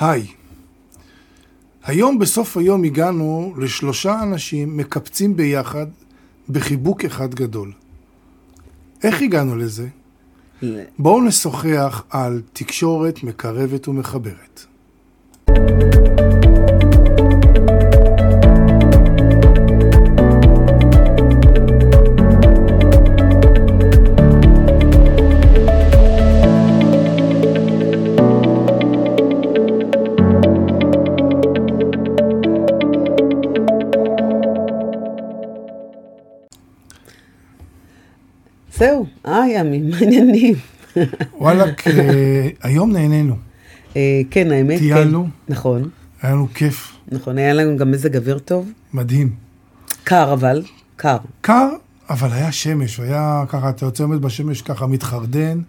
היי, היום בסוף היום הגענו לשלושה אנשים מקפצים ביחד בחיבוק אחד גדול. איך הגענו לזה? בואו נשוחח על תקשורת מקרבת ומחברת. זהו, היי עמי, מעניינים. וואלכ, אה, היום נהנינו. אה, כן, האמת, כן. טיילנו. נכון, היה לנו כיף, נכון, היה לנו גם מזג אוויר טוב. מדהים. קר אבל, קר. קר, אבל היה שמש, והיה ככה, אתה יוצא עומד בשמש ככה מתחרדן,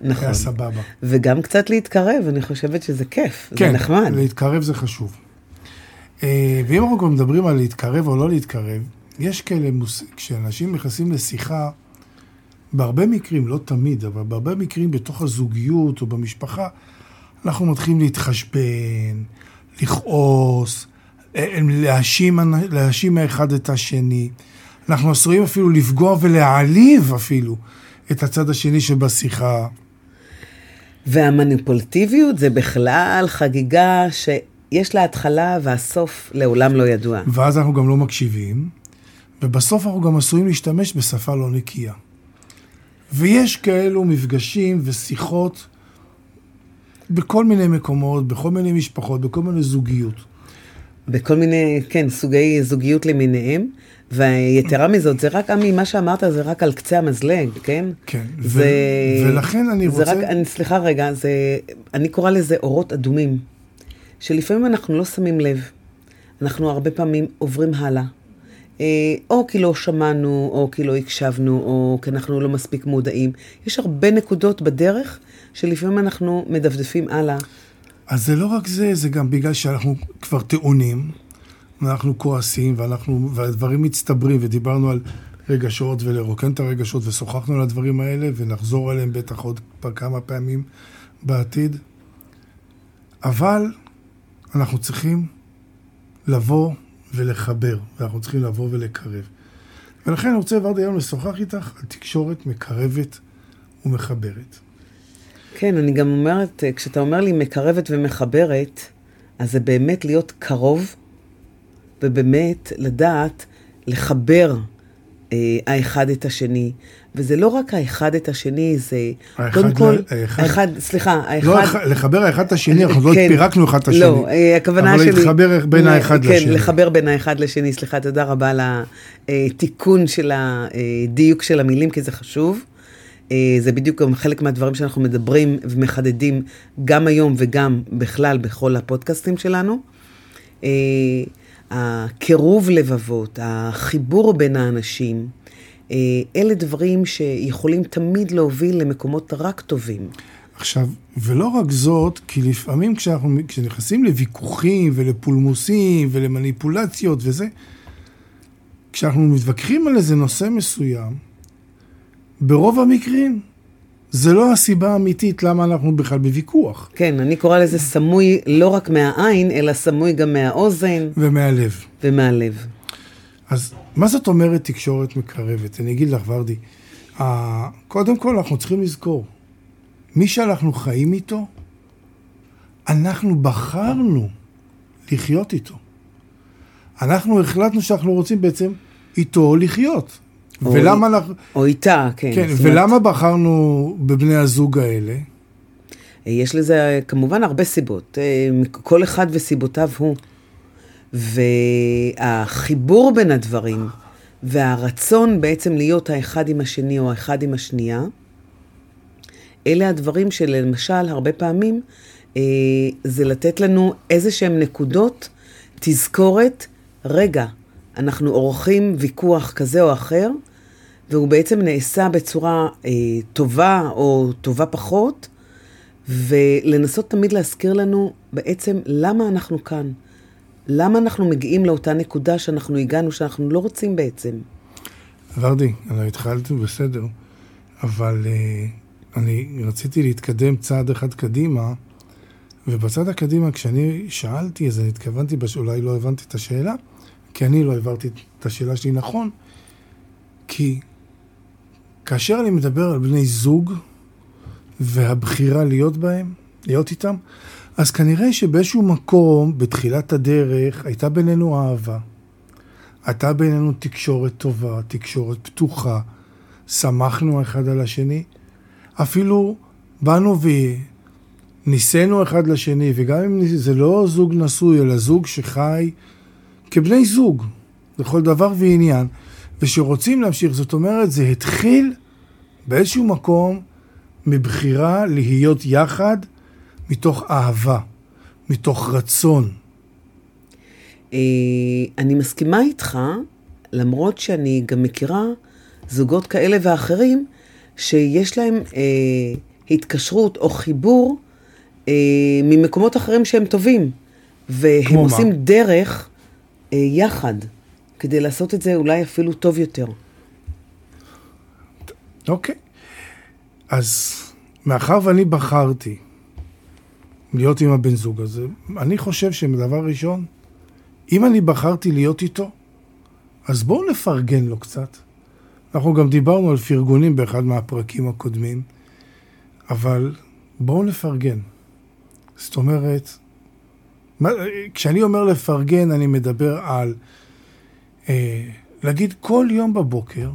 נכון. היה סבבה. וגם קצת להתקרב, אני חושבת שזה כיף, זה נחמד. כן, להתקרב זה חשוב. אה, ואם אנחנו כבר מדברים על להתקרב או לא להתקרב, יש כאלה, מוס... כשאנשים נכנסים לשיחה, בהרבה מקרים, לא תמיד, אבל בהרבה מקרים בתוך הזוגיות או במשפחה, אנחנו מתחילים להתחשבן, לכעוס, להאשים, להאשים האחד את השני. אנחנו עשויים אפילו לפגוע ולהעליב אפילו את הצד השני שבשיחה. והמניפולטיביות זה בכלל חגיגה שיש לה התחלה והסוף לעולם לא ידוע. ואז אנחנו גם לא מקשיבים, ובסוף אנחנו גם עשויים להשתמש בשפה לא נקייה. ויש כאלו מפגשים ושיחות בכל מיני מקומות, בכל מיני משפחות, בכל מיני זוגיות. בכל מיני, כן, סוגי זוגיות למיניהם. ויתרה מזאת, זה רק, עמי, מה שאמרת זה רק על קצה המזלג, כן? כן, זה, ו- ולכן אני זה רוצה... רק, אני, סליחה רגע, זה, אני קוראה לזה אורות אדומים, שלפעמים אנחנו לא שמים לב. אנחנו הרבה פעמים עוברים הלאה. אה, או כי לא שמענו, או כי לא הקשבנו, או כי אנחנו לא מספיק מודעים. יש הרבה נקודות בדרך שלפעמים אנחנו מדפדפים הלאה. אז זה לא רק זה, זה גם בגלל שאנחנו כבר טעונים, אנחנו כועסים, ואנחנו, והדברים מצטברים, ודיברנו על רגשות ולרוקן את הרגשות, ושוחחנו על הדברים האלה, ונחזור עליהם בטח עוד כמה פעמים בעתיד. אבל אנחנו צריכים לבוא ולחבר, ואנחנו צריכים לבוא ולקרב. ולכן אני רוצה, ורדה, היום לשוחח איתך על תקשורת מקרבת ומחברת. כן, אני גם אומרת, אה, כשאתה אומר לי מקרבת ומחברת, אז זה באמת להיות קרוב, ובאמת לדעת לחבר האחד את השני. וזה לא רק האחד את השני, זה קודם ל- כל, האחד- סליחה, האחד... לא לחבר האחד את השני, אנחנו לא כן. פירקנו אחד את השני. לא, אה, הכוונה אבל שלי... להתחבר בין האחד כן, לשני. לחבר בין האחד לשני. סליחה, תודה רבה על התיקון של הדיוק של המילים, כי זה חשוב. אה, זה בדיוק גם חלק מהדברים שאנחנו מדברים ומחדדים גם היום וגם בכלל בכל הפודקאסטים שלנו. הקירוב לבבות, החיבור בין האנשים, אה, אלה דברים שיכולים תמיד להוביל למקומות רק טובים. עכשיו, ולא רק זאת, כי לפעמים כשאנחנו, כשנכנסים לוויכוחים ולפולמוסים ולמניפולציות וזה, כשאנחנו מתווכחים על איזה נושא מסוים, ברוב המקרים זה לא הסיבה האמיתית למה אנחנו בכלל בוויכוח, כן, אני קוראה לזה סמוי לא רק מהעין, אלא סמוי גם מהאוזן ומהלב. ומהלב. אז מה זאת אומרת תקשורת מקרבת? אני אגיד לך, ורדי, אה, קודם כל אנחנו צריכים לזכור, מי שאנחנו חיים איתו, אנחנו בחרנו לחיות איתו. אנחנו החלטנו שאנחנו רוצים בעצם איתו לחיות. או- ולמה אנחנו... או איתה, כן. כן, זאת אומרת, ולמה בחרנו בבני הזוג האלה? יש לזה כמובן הרבה סיבות, אה, כל אחד וסיבותיו הוא. והחיבור בין הדברים והרצון בעצם להיות האחד עם השני או האחד עם השנייה, אלה הדברים שלמשל הרבה פעמים אה, זה לתת לנו איזה שהם נקודות, תזכורת, רגע, אנחנו עורכים ויכוח כזה או אחר, והוא בעצם נעשה בצורה אה, טובה או טובה פחות, ולנסות תמיד להזכיר לנו בעצם למה אנחנו כאן. למה אנחנו מגיעים לאותה נקודה שאנחנו הגענו, שאנחנו לא רוצים בעצם. ורדי, אני התחלתי בסדר, אבל uh, אני רציתי להתקדם צעד אחד קדימה ובצד הקדימה, כשאני שאלתי, אז אני התכוונתי, אולי לא הבנתי את השאלה, כי אני לא העברתי את השאלה שלי נכון, כי כאשר אני מדבר על בני זוג והבחירה להיות בהם, להיות איתם, אז כנראה שבאיזשהו מקום, בתחילת הדרך, הייתה בינינו אהבה. הייתה בינינו תקשורת טובה, תקשורת פתוחה, שמחנו אחד על השני. אפילו באנו וניסינו אחד לשני, וגם אם זה לא זוג נשוי, אלא זוג שחי כבני זוג, לכל דבר ועניין, ושרוצים להמשיך, זאת אומרת, זה התחיל באיזשהו מקום מבחירה להיות יחד מתוך אהבה, מתוך רצון. אה, אני מסכימה איתך, למרות שאני גם מכירה זוגות כאלה ואחרים, שיש להם אה, התקשרות או חיבור אה, ממקומות אחרים שהם טובים. והם עושים מה? דרך אה, יחד, כדי לעשות את זה אולי אפילו טוב יותר. אוקיי. אז מאחר ואני בחרתי להיות עם הבן זוג הזה, אני חושב שמדבר ראשון, אם אני בחרתי להיות איתו, אז בואו נפרגן לו קצת. אנחנו גם דיברנו על פרגונים באחד מהפרקים הקודמים, אבל בואו נפרגן. זאת אומרת, כשאני אומר לפרגן, אני מדבר על להגיד כל יום בבוקר,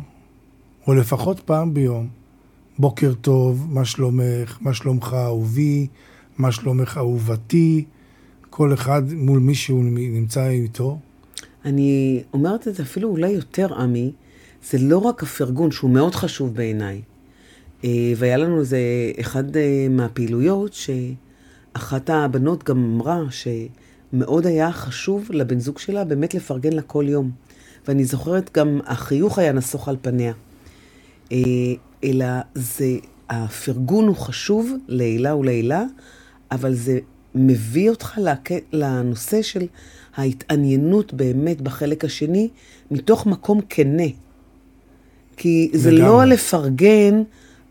או לפחות פעם ביום, בוקר טוב, מה שלומך, מה שלומך אהובי, מה שלומך אהובתי, כל אחד מול מי שהוא נמצא איתו. אני אומרת את זה אפילו אולי יותר, עמי, זה לא רק הפרגון, שהוא מאוד חשוב בעיניי. אה, והיה לנו איזה אחד אה, מהפעילויות, שאחת הבנות גם אמרה שמאוד היה חשוב לבן זוג שלה באמת לפרגן לה כל יום. ואני זוכרת גם, החיוך היה נסוך על פניה. אה, אלא זה, הפרגון הוא חשוב לעילה ולעילה, אבל זה מביא אותך לנושא של ההתעניינות באמת בחלק השני, מתוך מקום כנה. כי זה לגמרי. לא לפרגן,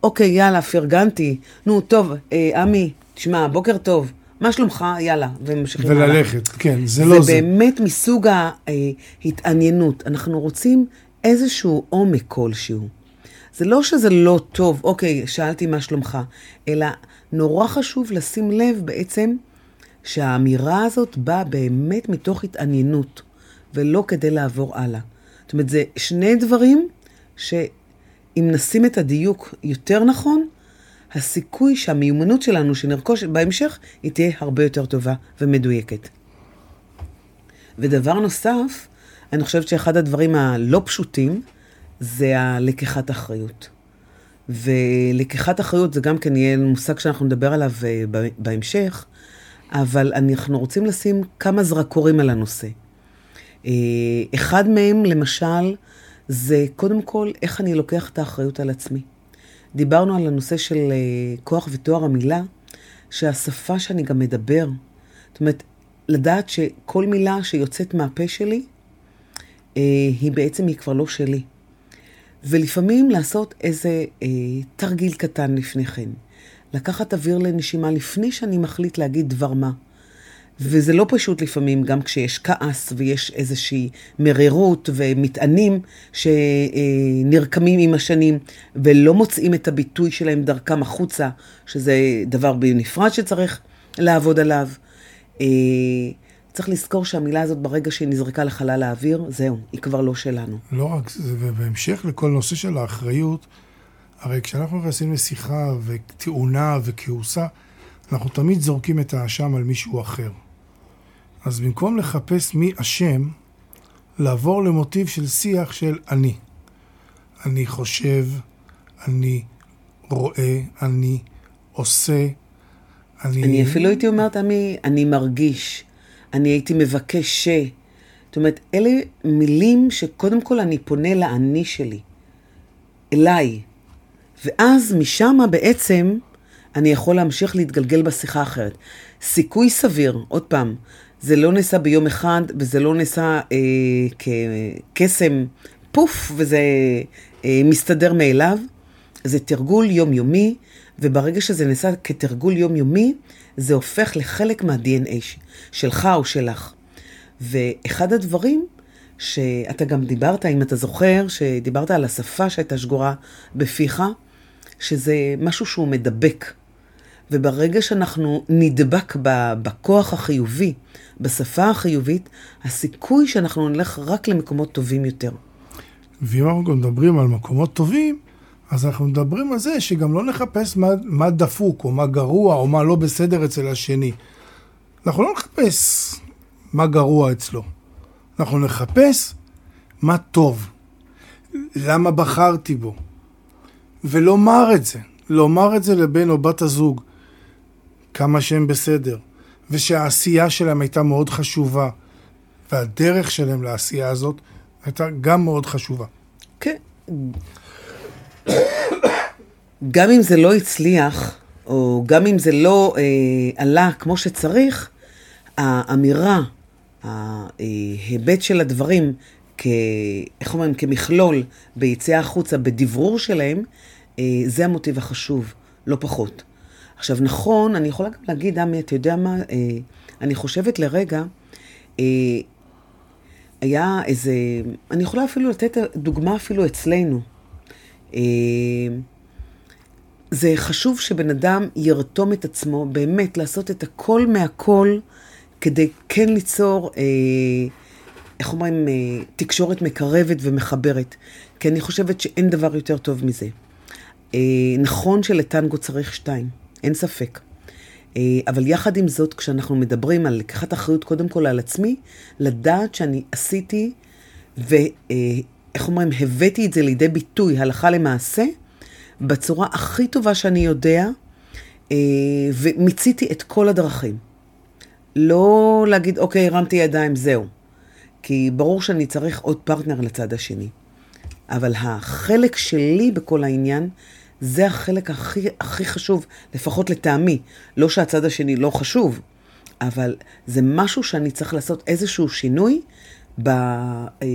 אוקיי, יאללה, פרגנתי. נו, טוב, אה, עמי, תשמע, בוקר טוב. מה שלומך? יאללה, וממשיכים הלאה. וללכת, כן, זה לא זה. זה באמת מסוג ההתעניינות. אנחנו רוצים איזשהו עומק כלשהו. זה לא שזה לא טוב, אוקיי, שאלתי מה שלומך, אלא נורא חשוב לשים לב בעצם שהאמירה הזאת באה באמת מתוך התעניינות, ולא כדי לעבור הלאה. זאת אומרת, זה שני דברים שאם נשים את הדיוק יותר נכון, הסיכוי שהמיומנות שלנו שנרכוש בהמשך, היא תהיה הרבה יותר טובה ומדויקת. ודבר נוסף, אני חושבת שאחד הדברים הלא פשוטים, זה הלקיחת אחריות. ולקיחת אחריות זה גם כן יהיה מושג שאנחנו נדבר עליו אה, בהמשך, אבל אנחנו רוצים לשים כמה זרקורים על הנושא. אה, אחד מהם, למשל, זה קודם כל איך אני לוקח את האחריות על עצמי. דיברנו על הנושא של אה, כוח ותואר המילה, שהשפה שאני גם מדבר, זאת אומרת, לדעת שכל מילה שיוצאת מהפה שלי, היא בעצם, היא כבר לא שלי. ולפעמים לעשות איזה אה, תרגיל קטן לפני כן. לקחת אוויר לנשימה לפני שאני מחליט להגיד דבר מה. וזה לא פשוט לפעמים, גם כשיש כעס ויש איזושהי מרירות ומטענים שנרקמים עם השנים ולא מוצאים את הביטוי שלהם דרכם החוצה, שזה דבר בנפרד שצריך לעבוד עליו. אה, צריך לזכור שהמילה הזאת, ברגע שהיא נזרקה לחלל האוויר, זהו, היא כבר לא שלנו. לא רק זה, ובהמשך לכל נושא של האחריות, הרי כשאנחנו נכנסים לשיחה וטעונה וכעוסה, אנחנו תמיד זורקים את האשם על מישהו אחר. אז במקום לחפש מי אשם, לעבור למוטיב של שיח של אני. אני חושב, אני רואה, אני עושה, אני... אני אפילו הייתי אומרת, אני, אני מרגיש, אני הייתי מבקש ש... זאת אומרת, אלה מילים שקודם כל אני פונה לאני שלי, אליי. ואז משם בעצם אני יכול להמשיך להתגלגל בשיחה אחרת. סיכוי סביר, עוד פעם, זה לא נעשה ביום אחד, וזה לא נעשה אה, כקסם פוף, וזה אה, מסתדר מאליו, זה תרגול יומיומי, וברגע שזה נעשה כתרגול יומיומי, זה הופך לחלק מה-DNA שלך או שלך. ואחד הדברים שאתה גם דיברת, אם אתה זוכר, שדיברת על השפה שהייתה שגורה בפיך, שזה משהו שהוא מדבק. וברגע שאנחנו נדבק בכוח החיובי, בשפה החיובית, הסיכוי שאנחנו נלך רק למקומות טובים יותר. ואם אנחנו מדברים על מקומות טובים, אז אנחנו מדברים על זה שגם לא נחפש מה, מה דפוק, או מה גרוע, או מה לא בסדר אצל השני. אנחנו לא נחפש מה גרוע אצלו. אנחנו נחפש מה טוב. למה בחרתי בו. ולומר את זה. לומר את זה לבן או בת הזוג. כמה שהם בסדר. ושהעשייה שלהם הייתה מאוד חשובה. והדרך שלהם לעשייה הזאת הייתה גם מאוד חשובה. כן. גם אם זה לא הצליח, או גם אם זה לא אה, עלה כמו שצריך, האמירה, ההיבט של הדברים, כ, איך אומרים, כמכלול ביציאה החוצה, בדברור שלהם, אה, זה המוטיב החשוב, לא פחות. עכשיו, נכון, אני יכולה גם להגיד, עמי, אתה יודע מה, אה, אני חושבת לרגע, אה, היה איזה, אני יכולה אפילו לתת דוגמה אפילו אצלנו. אה, זה חשוב שבן אדם ירתום את עצמו, באמת לעשות את הכל מהכל, כדי כן ליצור, אה, איך אומרים, אה, תקשורת מקרבת ומחברת. כי אני חושבת שאין דבר יותר טוב מזה. אה, נכון שלטנגו צריך שתיים, אין ספק. אה, אבל יחד עם זאת, כשאנחנו מדברים על לקיחת אחריות קודם כל על עצמי, לדעת שאני עשיתי, ואיך אה, אומרים, הבאתי את זה לידי ביטוי, הלכה למעשה, בצורה הכי טובה שאני יודע, אה, ומיציתי את כל הדרכים. לא להגיד, אוקיי, הרמתי ידיים, זהו. כי ברור שאני צריך עוד פרטנר לצד השני. אבל החלק שלי בכל העניין, זה החלק הכי, הכי חשוב, לפחות לטעמי. לא שהצד השני לא חשוב, אבל זה משהו שאני צריך לעשות איזשהו שינוי ב, אה,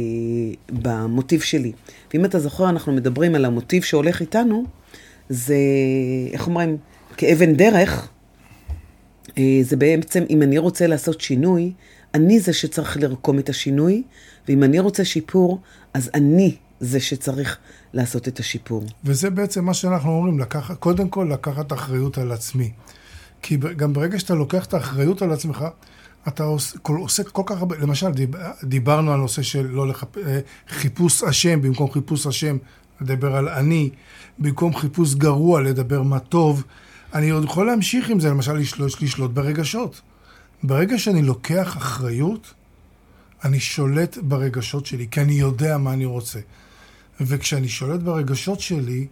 במוטיב שלי. ואם אתה זוכר, אנחנו מדברים על המוטיב שהולך איתנו, זה, איך אומרים, כאבן דרך, אה, זה בעצם, אם אני רוצה לעשות שינוי, אני זה שצריך לרקום את השינוי, ואם אני רוצה שיפור, אז אני זה שצריך לעשות את השיפור. וזה בעצם מה שאנחנו אומרים, לקח, קודם כל לקחת אחריות על עצמי. כי גם ברגע שאתה לוקח את האחריות על עצמך, אתה עוש, עושה כל כך הרבה, למשל, דיב, דיברנו על נושא של לא לחפ... אה, חיפוש אשם במקום חיפוש אשם, לדבר על אני, במקום חיפוש גרוע, לדבר מה טוב. אני עוד יכול להמשיך עם זה, למשל לשלוט, לשלוט ברגשות. ברגע שאני לוקח אחריות, אני שולט ברגשות שלי, כי אני יודע מה אני רוצה. וכשאני שולט ברגשות שלי,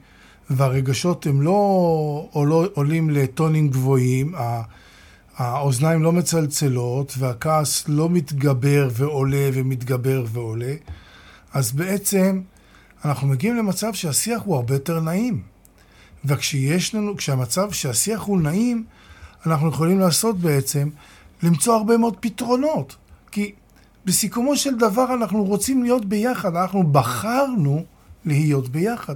והרגשות הם לא עולים לטונים גבוהים, האוזניים לא מצלצלות, והכעס לא מתגבר ועולה ומתגבר ועולה, אז בעצם אנחנו מגיעים למצב שהשיח הוא הרבה יותר נעים. וכשיש לנו, כשהמצב שהשיח הוא נעים, אנחנו יכולים לעשות בעצם, למצוא הרבה מאוד פתרונות. כי בסיכומו של דבר אנחנו רוצים להיות ביחד, אנחנו בחרנו להיות ביחד.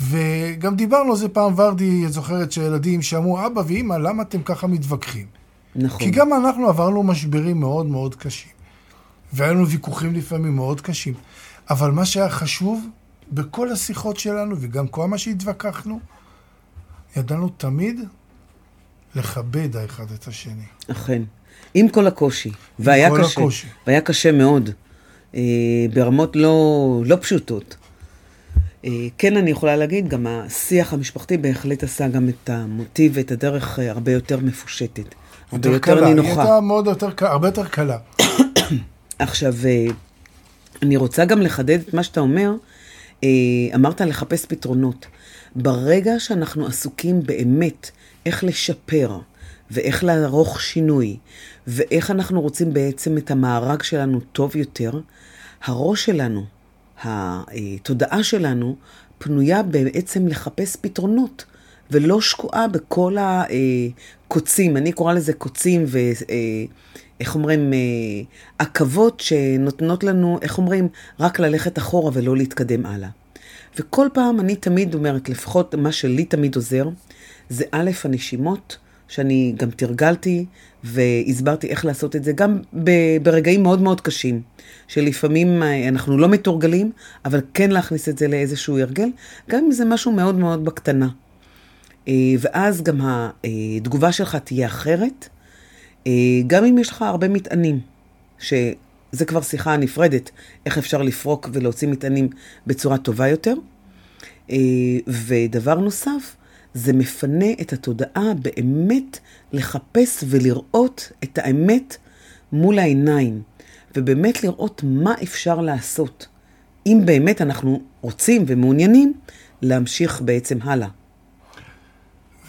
וגם דיברנו על זה פעם, ורדי, את זוכרת שילדים שאמרו, אבא ואמא, למה אתם ככה מתווכחים? נכון. כי גם אנחנו עברנו משברים מאוד מאוד קשים. והיו לנו ויכוחים לפעמים מאוד קשים. אבל מה שהיה חשוב בכל השיחות שלנו, וגם כל מה שהתווכחנו, ידענו תמיד לכבד האחד את השני. אכן. עם כל הקושי. והיה כל קשה. הקושי. והיה קשה מאוד. אה, ברמות לא, לא פשוטות. אה, כן, אני יכולה להגיד, גם השיח המשפחתי בהחלט עשה גם את המוטיב ואת הדרך אה, הרבה יותר מפושטת. הרבה יותר קלה. היא נינוחה. הייתה מאוד יותר, הרבה יותר קלה. עכשיו, אה, אני רוצה גם לחדד את מה שאתה אומר. אמרת לחפש פתרונות. ברגע שאנחנו עסוקים באמת איך לשפר ואיך לערוך שינוי ואיך אנחנו רוצים בעצם את המארג שלנו טוב יותר, הראש שלנו, התודעה שלנו, פנויה בעצם לחפש פתרונות. ולא שקועה בכל הקוצים, אני קוראה לזה קוצים ו... אה, איך אומרים, אה, עכבות שנותנות לנו, איך אומרים, רק ללכת אחורה ולא להתקדם הלאה. וכל פעם אני תמיד אומרת, לפחות מה שלי תמיד עוזר, זה א', הנשימות, שאני גם תרגלתי והסברתי איך לעשות את זה, גם ברגעים מאוד מאוד קשים, שלפעמים אה, אנחנו לא מתורגלים, אבל כן להכניס את זה לאיזשהו הרגל, גם אם זה משהו מאוד מאוד בקטנה. אה, ואז גם התגובה שלך תהיה אחרת, אה, גם אם יש לך הרבה מטענים, שזה כבר שיחה נפרדת, איך אפשר לפרוק ולהוציא מטענים בצורה טובה יותר. ודבר נוסף, זה מפנה את התודעה באמת לחפש ולראות את האמת מול העיניים, ובאמת לראות מה אפשר לעשות, אם באמת אנחנו רוצים ומעוניינים להמשיך בעצם הלאה.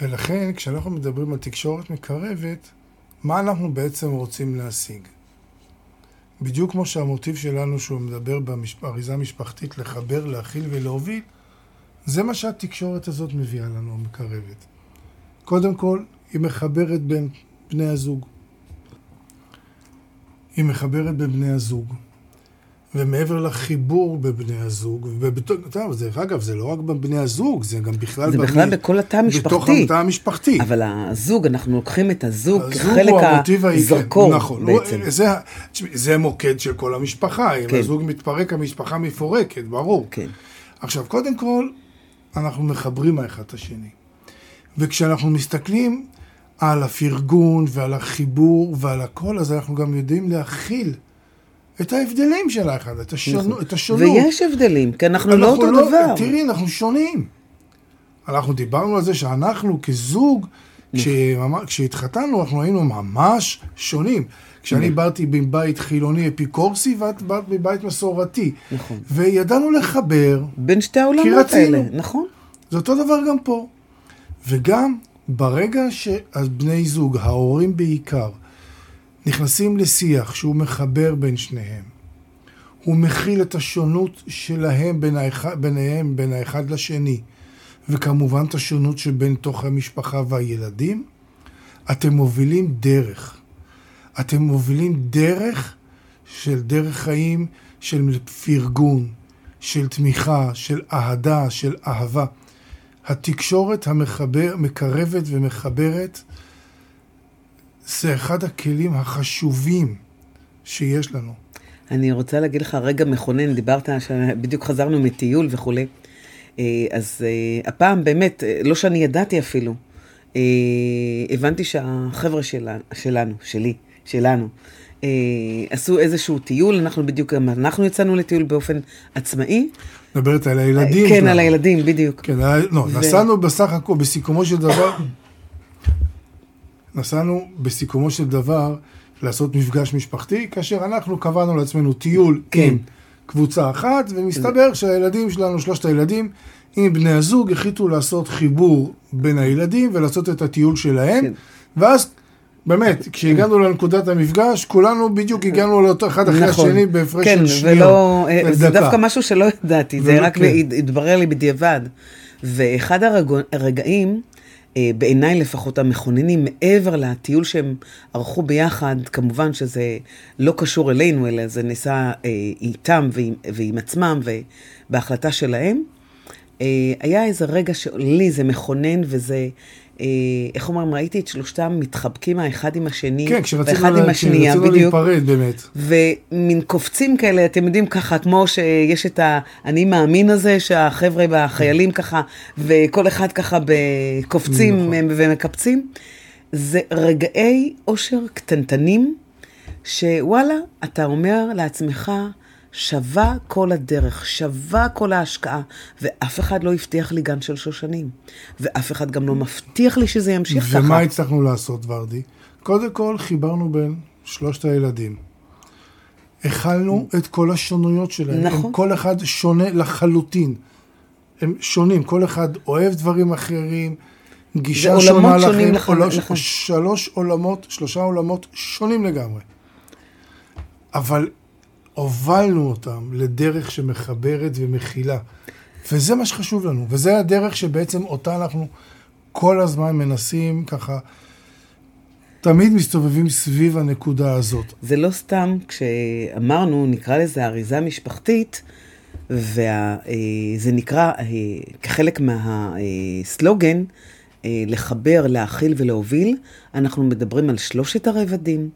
ולכן, כשאנחנו מדברים על תקשורת מקרבת, מה אנחנו בעצם רוצים להשיג? בדיוק כמו שהמוטיב שלנו, שהוא מדבר באריזה משפחתית, לחבר, להכיל ולהוביל, זה מה שהתקשורת הזאת מביאה לנו, המקרבת. קודם כל, היא מחברת בין בני הזוג. היא מחברת בין בני הזוג. ומעבר לחיבור בבני הזוג, ובתור, דרך אגב, זה לא רק בבני הזוג, זה גם בכלל... זה בבני, בכלל בכל התא המשפחתי. בתוך התא המשפחתי. אבל הזוג, אנחנו לוקחים את הזוג כחלק הזרקור נכון, בעצם. לא, זה, זה מוקד של כל המשפחה. כן. אם הזוג מתפרק, המשפחה מפורקת, ברור. כן. עכשיו, קודם כל, אנחנו מחברים האחד את השני. וכשאנחנו מסתכלים על הפרגון ועל החיבור ועל הכל, אז אנחנו גם יודעים להכיל את ההבדלים של האחד, את, השונו, נכון. את השונות. ויש הבדלים, כי אנחנו, אנחנו לא אותו לא, דבר. תראי, אנחנו שונים. אנחנו דיברנו על זה שאנחנו כזוג, נכון. כשהתחתנו, אנחנו היינו ממש שונים. כשאני. באתי מבית חילוני אפיקורסי ואת באת מבית מסורתי. נכון. וידענו לחבר. בין שתי העולמות האלה, נכון. זה אותו דבר גם פה. וגם ברגע שהבני זוג, ההורים בעיקר, נכנסים לשיח שהוא מחבר בין שניהם, הוא מכיל את השונות שלהם בין האחד, ביניהם, בין האחד לשני, וכמובן את השונות שבין תוך המשפחה והילדים, אתם מובילים דרך. אתם מובילים דרך של דרך חיים של פרגון, של תמיכה, של אהדה, של אהבה. התקשורת המחבר, מקרבת ומחברת זה אחד הכלים החשובים שיש לנו. אני רוצה להגיד לך רגע מכונן, דיברת, בדיוק חזרנו מטיול וכולי. אה, אז אה, הפעם באמת, אה, לא שאני ידעתי אפילו, הבנתי שהחבר'ה שלנו, שלנו, שלי, שלנו, עשו איזשהו טיול, אנחנו בדיוק, גם אנחנו יצאנו לטיול באופן עצמאי. מדברת על הילדים. כן, על הילדים, בדיוק. כן, לא, נסענו בסך הכל, בסיכומו של דבר, נסענו בסיכומו של דבר לעשות מפגש משפחתי, כאשר אנחנו קבענו לעצמנו טיול כן. עם קבוצה אחת, ומסתבר שהילדים שלנו, שלושת הילדים, עם בני הזוג, החליטו לעשות חיבור בין הילדים ולעשות את הטיול שלהם, כן. ואז באמת, כשהגענו לנקודת המפגש, כולנו בדיוק הגענו לאותו אחד אחרי נכון. השני בהפרש כן, של שניות. אה, זה דווקא משהו שלא ידעתי, זה רק כן. התברר לי בדיעבד. ואחד הרגעים, אה, בעיניי לפחות המכוננים, מעבר לטיול שהם ערכו ביחד, כמובן שזה לא קשור אלינו, אלא זה נעשה אה, איתם ועם, ועם עצמם ובהחלטה שלהם, היה איזה רגע שלי זה מכונן וזה איך אומרים, ראיתי את שלושתם מתחבקים האחד עם השני, כן, כשרצינו, לה, השנייה, כשרצינו בדיוק, להיפרד באמת. ומין קופצים כאלה, אתם יודעים ככה, כמו שיש את האני מאמין הזה, שהחבר'ה והחיילים ככה, וכל אחד ככה קופצים נכון. ומקפצים. זה רגעי אושר קטנטנים, שוואלה, אתה אומר לעצמך, שווה כל הדרך, שווה כל ההשקעה, ואף אחד לא הבטיח לי גן של שושנים, ואף אחד גם לא מבטיח לי שזה ימשיך ככה. ומה הצלחנו לעשות, ורדי? קודם כל, חיברנו בין שלושת הילדים. הכלנו את כל השונויות שלהם. נכון. הם כל אחד שונה לחלוטין. הם שונים, כל אחד אוהב דברים אחרים, גישה שונה לכם. לח... נכון. שלוש עולמות, שלושה עולמות שונים לגמרי. אבל הובלנו אותם לדרך שמחברת ומכילה. וזה מה שחשוב לנו, וזה הדרך שבעצם אותה אנחנו כל הזמן מנסים ככה, תמיד מסתובבים סביב הנקודה הזאת. זה לא סתם, כשאמרנו, נקרא לזה אריזה משפחתית, וזה נקרא, אה, כחלק מהסלוגן, אה, לחבר, להכיל ולהוביל, אנחנו מדברים על שלושת הרבדים,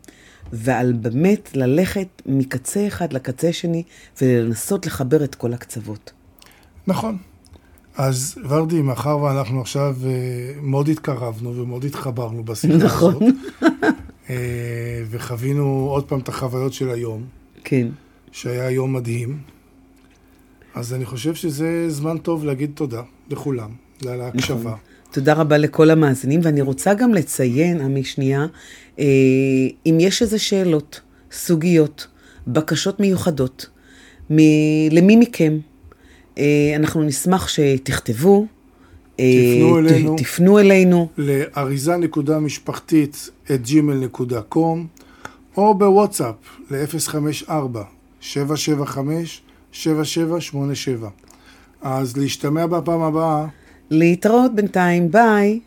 ועל באמת ללכת מקצה אחד לקצה שני, ולנסות לחבר את כל הקצוות. נכון. אז ורדי, מאחר ואנחנו עכשיו אה, מאוד התקרבנו ומאוד התחברנו בשיחה נכון. הזאת, אה, וחווינו עוד פעם את החוויות של היום, כן. שהיה יום מדהים, אז אני חושב שזה זמן טוב להגיד תודה לכולם, על ההקשבה. נכון. תודה רבה לכל המאזינים, ואני רוצה גם לציין, עמי, שנייה, אה, אם יש איזה שאלות, סוגיות, בקשות מיוחדות, מ- למי מכם, אה, אנחנו נשמח שתכתבו. אה, תפנו אלינו. תפנו אלינו. לאריזה.משפחתית את gmail.com או בוואטסאפ ל-054-775-7787. אז להשתמע בפעם הבאה. להתראות בינתיים, ביי.